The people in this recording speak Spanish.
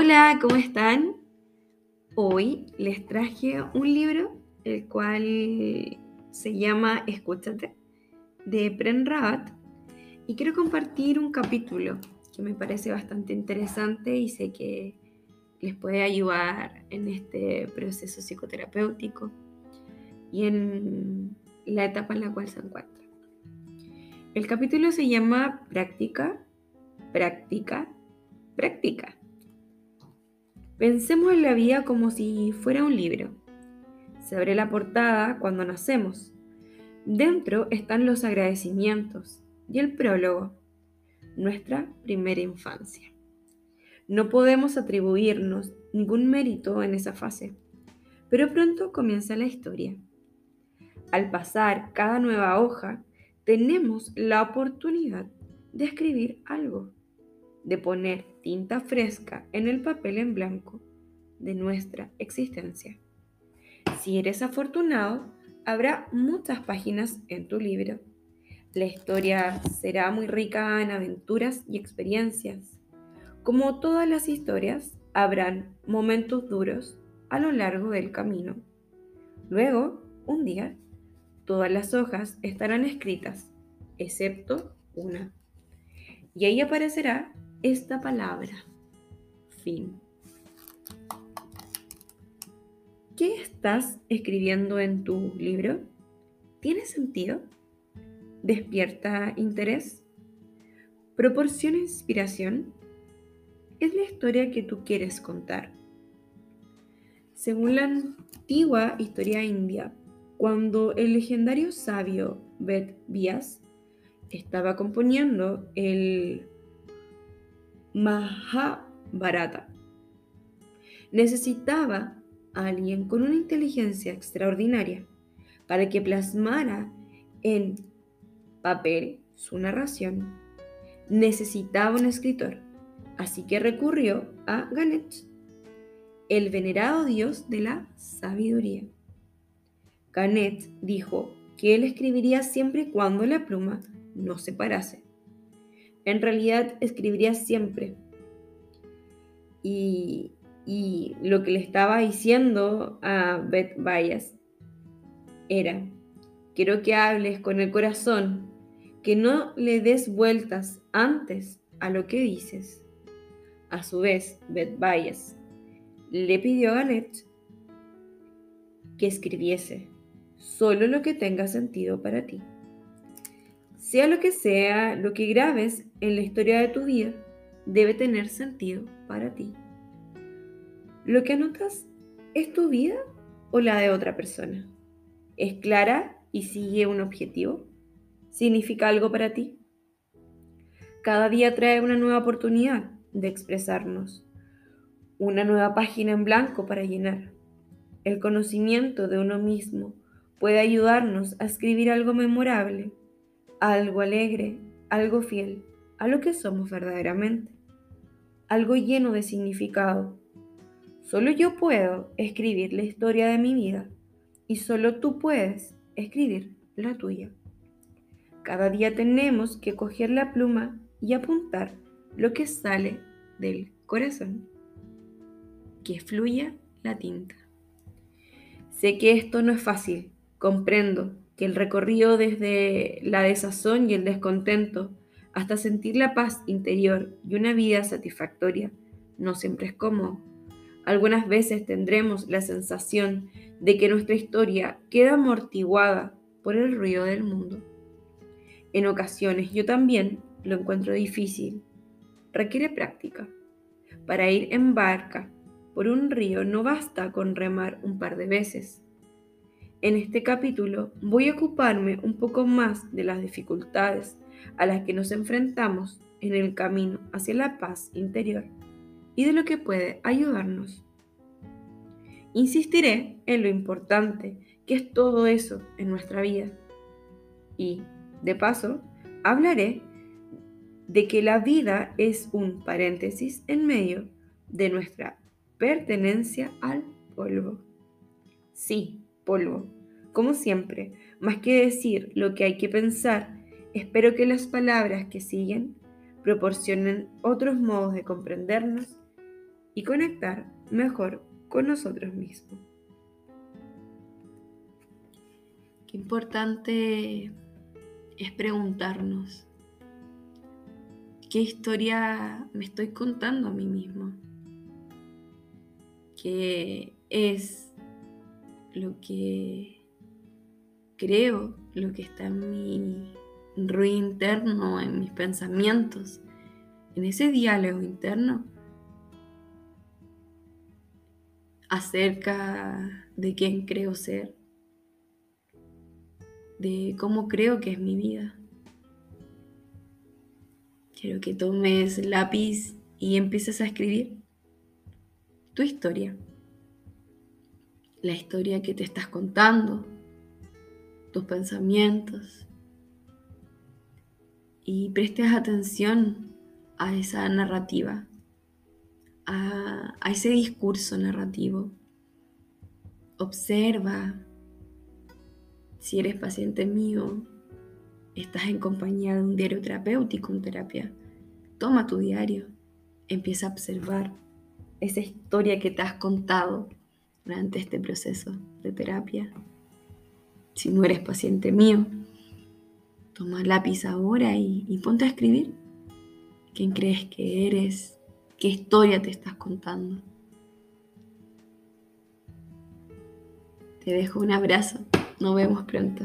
Hola, ¿cómo están? Hoy les traje un libro, el cual se llama Escúchate, de Pren Rabat, y quiero compartir un capítulo que me parece bastante interesante y sé que les puede ayudar en este proceso psicoterapéutico y en la etapa en la cual se encuentra. El capítulo se llama Práctica, Práctica, Práctica. Pensemos en la vida como si fuera un libro. Se abre la portada cuando nacemos. Dentro están los agradecimientos y el prólogo, nuestra primera infancia. No podemos atribuirnos ningún mérito en esa fase, pero pronto comienza la historia. Al pasar cada nueva hoja, tenemos la oportunidad de escribir algo, de poner tinta fresca en el papel en blanco de nuestra existencia. Si eres afortunado, habrá muchas páginas en tu libro. La historia será muy rica en aventuras y experiencias. Como todas las historias, habrán momentos duros a lo largo del camino. Luego, un día, Todas las hojas estarán escritas, excepto una. Y ahí aparecerá esta palabra, fin. ¿Qué estás escribiendo en tu libro? ¿Tiene sentido? ¿Despierta interés? ¿Proporciona inspiración? Es la historia que tú quieres contar. Según la antigua historia india, cuando el legendario sabio Bet Vyas estaba componiendo el Mahabharata, necesitaba a alguien con una inteligencia extraordinaria para que plasmara en papel su narración. Necesitaba un escritor, así que recurrió a Ganesh, el venerado dios de la sabiduría. Canet dijo que él escribiría siempre y cuando la pluma no se parase. En realidad escribiría siempre. Y, lo que le estaba diciendo a Beth Bayas era, quiero que hables con el corazón, que no le des vueltas antes a lo que dices. A su vez, Beth Bayas le pidió a Ganet que escribiese solo lo que tenga sentido para ti. Sea lo que sea lo que grabes en la historia de tu vida, debe tener sentido para ti. ¿Lo que anotas es tu vida o la de otra persona? ¿Es clara y sigue un objetivo? ¿Significa algo para ti? Cada día trae una nueva oportunidad de expresarnos, una nueva página en blanco para llenar. El conocimiento de uno mismo puede ayudarnos a escribir algo memorable, algo alegre, algo fiel a lo que somos verdaderamente, algo lleno de significado. Solo yo puedo escribir la historia de mi vida y solo tú puedes escribir la tuya. Cada día tenemos que coger la pluma y apuntar lo que sale del corazón. Que fluya la tinta. Sé que esto no es fácil, Comprendo que el recorrido desde la desazón y el descontento hasta sentir la paz interior y una vida satisfactoria no siempre es cómodo. Algunas veces tendremos la sensación de que nuestra historia queda amortiguada por el ruido del mundo. En ocasiones yo también lo encuentro difícil. Requiere práctica. Para ir en barca por un río no basta con remar un par de veces en este capítulo voy a ocuparme un poco más de las dificultades a las que nos enfrentamos en el camino hacia la paz interior y de lo que puede ayudarnos. Insistiré en lo importante que es todo eso en nuestra vida. Y, de paso, hablaré de que la vida es un paréntesis en medio de nuestra pertenencia al polvo. Sí, polvo. Como siempre, más que decir lo que hay que pensar, espero que las palabras que siguen proporcionen otros modos de comprendernos y conectar mejor con nosotros mismos. Qué importante es preguntarnos, ¿qué historia me estoy contando a mí mismo? ¿Qué es lo que creo, lo que está en mi ruido interno, en mis pensamientos, en ese diálogo interno? acerca de quién creo ser, de cómo creo que es mi vida. Quiero que tomes lápiz y empieces a escribir tu historia, la historia que te estás contando, tus pensamientos, y prestes atención a esa narrativa a, ese discurso narrativo. Observa si eres paciente mío, estás en compañía de un diario terapéutico, en terapia. Toma tu diario, empieza a observar esa historia que te has contado durante este proceso de terapia. Si no eres paciente mío, toma lápiz ahora y, ponte a escribir. ¿Quién crees que eres? ¿Qué historia te estás contando? Te dejo un abrazo. Nos vemos pronto.